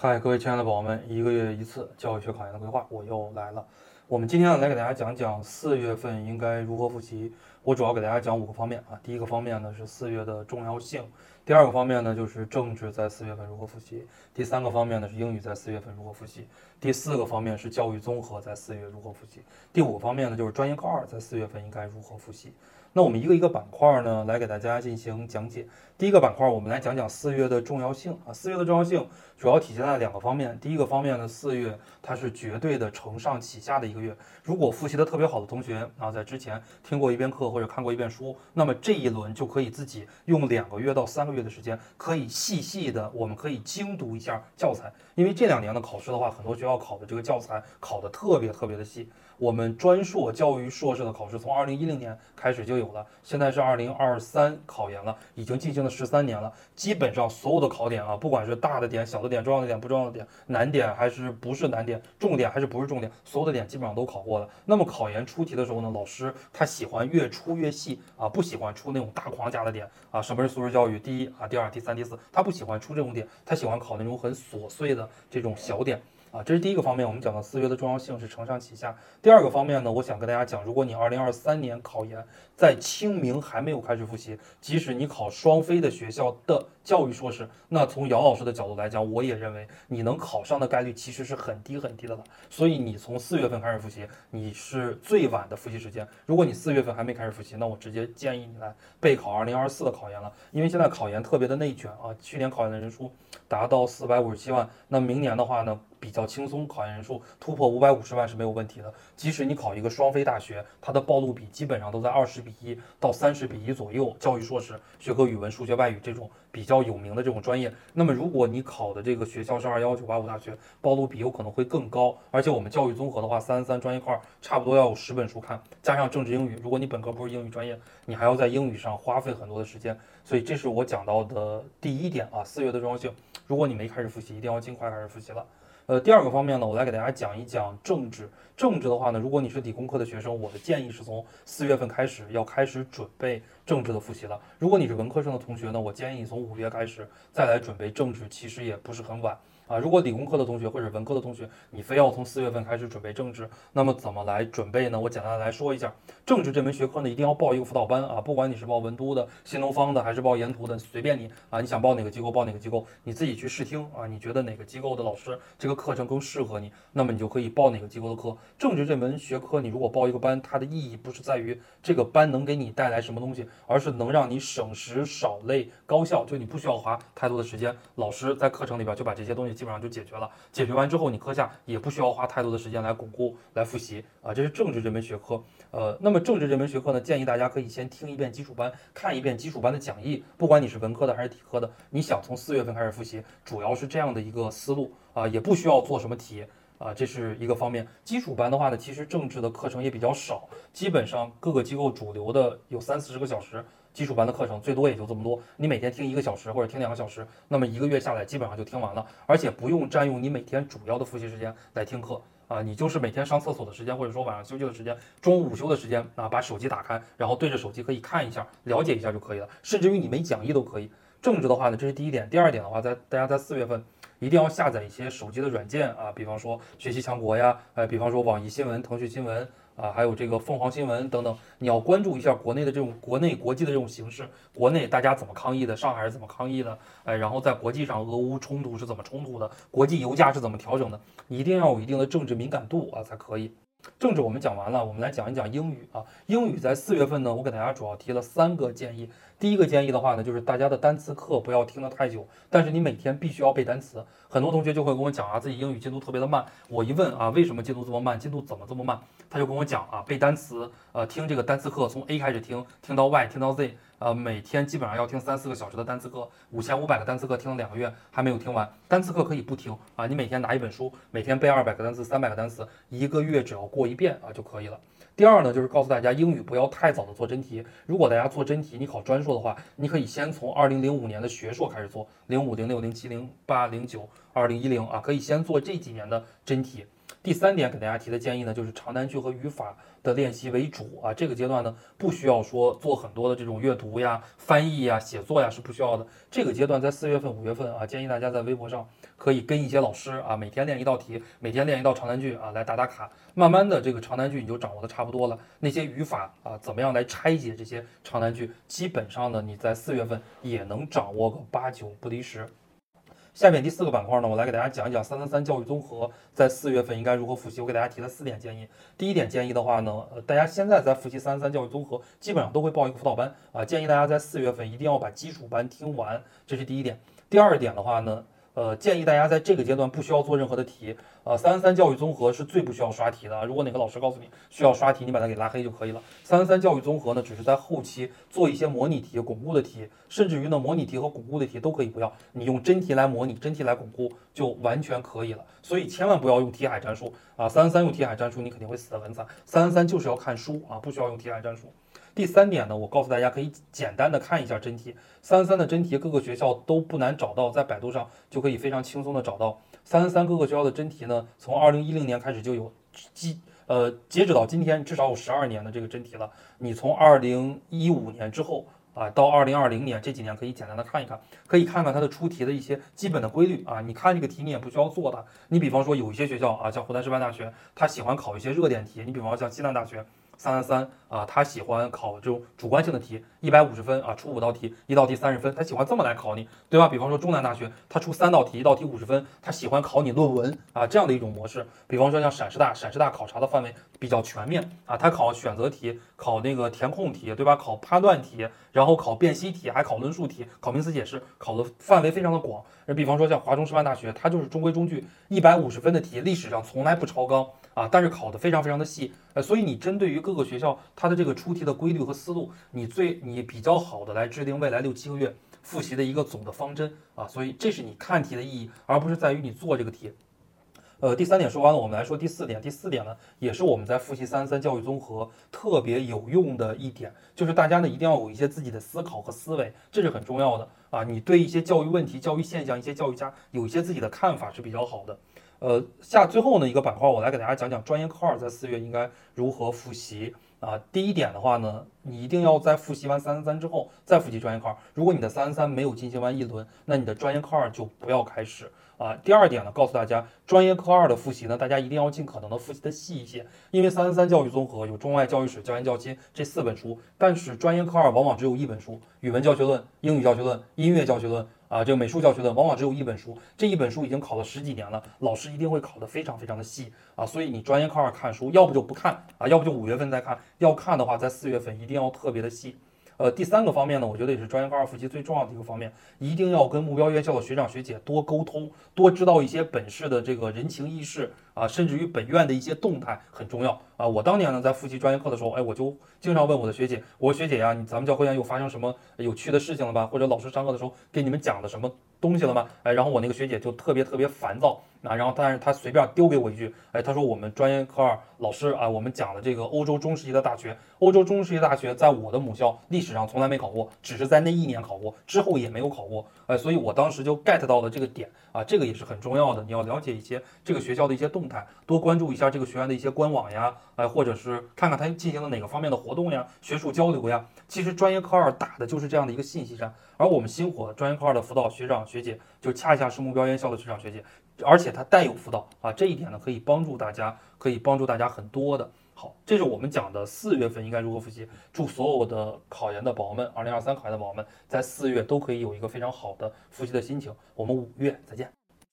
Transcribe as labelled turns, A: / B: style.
A: 嗨，各位亲爱的宝宝们，一个月一次教育学考研的规划，我又来了。我们今天呢来给大家讲讲四月份应该如何复习。我主要给大家讲五个方面啊。第一个方面呢是四月的重要性，第二个方面呢就是政治在四月份如何复习，第三个方面呢是英语在四月份如何复习，第四个方面是教育综合在四月如何复习，第五个方面呢就是专业课二在四月份应该如何复习。那我们一个一个板块呢来给大家进行讲解。第一个板块，我们来讲讲四月的重要性啊。四月的重要性主要体现在两个方面。第一个方面呢，四月它是绝对的承上启下的一个月。如果复习的特别好的同学啊，在之前听过一遍课或或者看过一遍书，那么这一轮就可以自己用两个月到三个月的时间，可以细细的，我们可以精读一下教材。因为这两年的考试的话，很多学校考的这个教材考的特别特别的细。我们专硕教育硕士的考试从二零一零年开始就有了，现在是二零二三考研了，已经进行了十三年了。基本上所有的考点啊，不管是大的点、小的点、重要的点、不重要的点、难点还是不是难点、重点还是不是重点，所有的点基本上都考过了。那么考研出题的时候呢，老师他喜欢越出越细啊，不喜欢出那种大框架的点啊。什么是素质教育？第一啊，第二、第三、第四，他不喜欢出这种点，他喜欢考那种很琐碎的这种小点。啊，这是第一个方面，我们讲到四月的重要性是承上启下。第二个方面呢，我想跟大家讲，如果你二零二三年考研在清明还没有开始复习，即使你考双非的学校的教育硕士，那从姚老师的角度来讲，我也认为你能考上的概率其实是很低很低的了。所以你从四月份开始复习，你是最晚的复习时间。如果你四月份还没开始复习，那我直接建议你来备考二零二四的考研了，因为现在考研特别的内卷啊，去年考研的人数达到四百五十七万，那明年的话呢？比较轻松，考研人数突破五百五十万是没有问题的。即使你考一个双非大学，它的报录比基本上都在二十比一到三十比一左右。教育硕士学科语文、数学、外语这种比较有名的这种专业，那么如果你考的这个学校是二幺九八五大学，报录比有可能会更高。而且我们教育综合的话，三三专业块差不多要有十本书看，加上政治英语，如果你本科不是英语专业，你还要在英语上花费很多的时间。所以这是我讲到的第一点啊，四月的重要性。如果你没开始复习，一定要尽快开始复习了。呃，第二个方面呢，我来给大家讲一讲政治。政治的话呢，如果你是理工科的学生，我的建议是从四月份开始要开始准备政治的复习了。如果你是文科生的同学呢，我建议你从五月开始再来准备政治，其实也不是很晚。啊，如果理工科的同学或者文科的同学，你非要从四月份开始准备政治，那么怎么来准备呢？我简单来说一下，政治这门学科呢，一定要报一个辅导班啊，不管你是报文都的、新东方的，还是报沿途的，随便你啊，你想报哪个机构报哪个机构，你自己去试听啊，你觉得哪个机构的老师这个课程更适合你，那么你就可以报哪个机构的课。政治这门学科，你如果报一个班，它的意义不是在于这个班能给你带来什么东西，而是能让你省时少累高效，就你不需要花太多的时间，老师在课程里边就把这些东西基本上就解决了。解决完之后，你课下也不需要花太多的时间来巩固、来复习啊。这是政治这门学科。呃，那么政治这门学科呢，建议大家可以先听一遍基础班，看一遍基础班的讲义。不管你是文科的还是理科的，你想从四月份开始复习，主要是这样的一个思路啊，也不需要做什么题啊，这是一个方面。基础班的话呢，其实政治的课程也比较少，基本上各个机构主流的有三四十个小时。基础班的课程最多也就这么多，你每天听一个小时或者听两个小时，那么一个月下来基本上就听完了，而且不用占用你每天主要的复习时间来听课啊，你就是每天上厕所的时间或者说晚上休息的时间，中午午休的时间啊，把手机打开，然后对着手机可以看一下，了解一下就可以了，甚至于你没讲义都可以。政治的话呢，这是第一点，第二点的话，在大家在四月份一定要下载一些手机的软件啊，比方说学习强国呀，呃，比方说网易新闻、腾讯新闻。啊，还有这个凤凰新闻等等，你要关注一下国内的这种国内国际的这种形势，国内大家怎么抗议的，上海是怎么抗议的，哎，然后在国际上俄乌冲突是怎么冲突的，国际油价是怎么调整的，你一定要有一定的政治敏感度啊才可以。政治我们讲完了，我们来讲一讲英语啊。英语在四月份呢，我给大家主要提了三个建议。第一个建议的话呢，就是大家的单词课不要听得太久，但是你每天必须要背单词。很多同学就会跟我讲啊，自己英语进度特别的慢。我一问啊，为什么进度这么慢？进度怎么这么慢？他就跟我讲啊，背单词，呃，听这个单词课，从 A 开始听，听到 Y，听到 Z，呃，每天基本上要听三四个小时的单词课，五千五百个单词课听了两个月还没有听完。单词课可以不听啊，你每天拿一本书，每天背二百个单词、三百个单词，一个月只要过一遍啊就可以了。第二呢，就是告诉大家英语不要太早的做真题。如果大家做真题，你考专硕的话，你可以先从二零零五年的学硕开始做，零五、零六、零七、零八、零九、二零一零啊，可以先做这几年的真题。第三点给大家提的建议呢，就是长难句和语法的练习为主啊。这个阶段呢，不需要说做很多的这种阅读呀、翻译呀、写作呀，是不需要的。这个阶段在四月份、五月份啊，建议大家在微博上可以跟一些老师啊，每天练一道题，每天练一道长难句啊，来打打卡。慢慢的，这个长难句你就掌握的差不多了。那些语法啊，怎么样来拆解这些长难句，基本上呢，你在四月份也能掌握个八九不离十。下面第四个板块呢，我来给大家讲一讲三三三教育综合在四月份应该如何复习。我给大家提了四点建议。第一点建议的话呢，呃，大家现在在复习三三三教育综合，基本上都会报一个辅导班啊，建议大家在四月份一定要把基础班听完，这是第一点。第二点的话呢。呃，建议大家在这个阶段不需要做任何的题，呃，三三教育综合是最不需要刷题的。如果哪个老师告诉你需要刷题，你把它给拉黑就可以了。三三教育综合呢，只是在后期做一些模拟题、巩固的题，甚至于呢，模拟题和巩固的题都可以不要，你用真题来模拟，真题来巩固就完全可以了。所以千万不要用题海战术啊！三三用题海战术，你肯定会死得很惨。三三就是要看书啊，不需要用题海战术。第三点呢，我告诉大家可以简单的看一下真题，三三的真题各个学校都不难找到，在百度上就可以非常轻松的找到。三三各个学校的真题呢，从二零一零年开始就有，基呃截止到今天至少有十二年的这个真题了。你从二零一五年之后啊到二零二零年这几年可以简单的看一看，可以看看它的出题的一些基本的规律啊。你看这个题你也不需要做的，你比方说有一些学校啊，像湖南师范大学，它喜欢考一些热点题，你比方说像西南大学。三三三啊，他喜欢考这种主观性的题，一百五十分啊，出五道题，一道题三十分，他喜欢这么来考你，对吧？比方说中南大学，他出三道题，一道题五十分，他喜欢考你论文啊，这样的一种模式。比方说像陕师大，陕师大考察的范围比较全面啊，他考选择题，考那个填空题，对吧？考判断题，然后考辨析题，还考论述题，考名词解释，考的范围非常的广。那比方说像华中师范大学，它就是中规中矩，一百五十分的题，历史上从来不超纲。啊，但是考的非常非常的细，呃，所以你针对于各个学校它的这个出题的规律和思路，你最你比较好的来制定未来六七个月复习的一个总的方针啊，所以这是你看题的意义，而不是在于你做这个题。呃，第三点说完了，我们来说第四点。第四点呢，也是我们在复习三三教育综合特别有用的一点，就是大家呢一定要有一些自己的思考和思维，这是很重要的啊。你对一些教育问题、教育现象、一些教育家有一些自己的看法是比较好的。呃，下最后呢一个板块，我来给大家讲讲专业课二在四月应该如何复习啊。第一点的话呢，你一定要在复习完三三三之后再复习专业课二。如果你的三三三没有进行完一轮，那你的专业课二就不要开始啊。第二点呢，告诉大家，专业课二的复习呢，大家一定要尽可能的复习的细一些，因为三三三教育综合有中外教育史、教研教亲这四本书，但是专业课二往往只有一本书：语文教学论、英语教学论、音乐教学论。啊，这个美术教学的往往只有一本书，这一本书已经考了十几年了，老师一定会考得非常非常的细啊，所以你专业课二看书，要不就不看啊，要不就五月份再看，要看的话，在四月份一定要特别的细。呃，第三个方面呢，我觉得也是专业课二复习最重要的一个方面，一定要跟目标院校的学长学姐多沟通，多知道一些本市的这个人情轶事啊，甚至于本院的一些动态很重要啊。我当年呢在复习专业课的时候，哎，我就经常问我的学姐，我说学姐呀，你咱们教科院又发生什么有趣的事情了吧？或者老师上课的时候给你们讲的什么东西了吗？哎，然后我那个学姐就特别特别烦躁。啊，然后但是她随便丢给我一句，哎，她说我们专业课二老师啊，我们讲的这个欧洲中世纪的大学，欧洲中世纪大学在我的母校历史上从来没考过，只是在那一年考过，之后也没有考过，哎，所以我当时就 get 到了这个点啊，这个也是很重要的，你要了解一些这个学校的一些动态，多关注一下这个学院的一些官网呀，哎，或者是看看他进行了哪个方面的活动呀，学术交流呀，其实专业课二打的就是这样的一个信息战，而我们星火专业课二的辅导学长学姐就恰恰是目标院校的学长学姐。而且她带有辅导啊，这一点呢可以帮助大家，可以帮助大家很多的。好，这是我们讲的四月份应该如何复习。祝所有的考研的宝宝们，二零二三考研的宝宝们，在四月都可以有一个非常好的复习的心情。我们五月再见。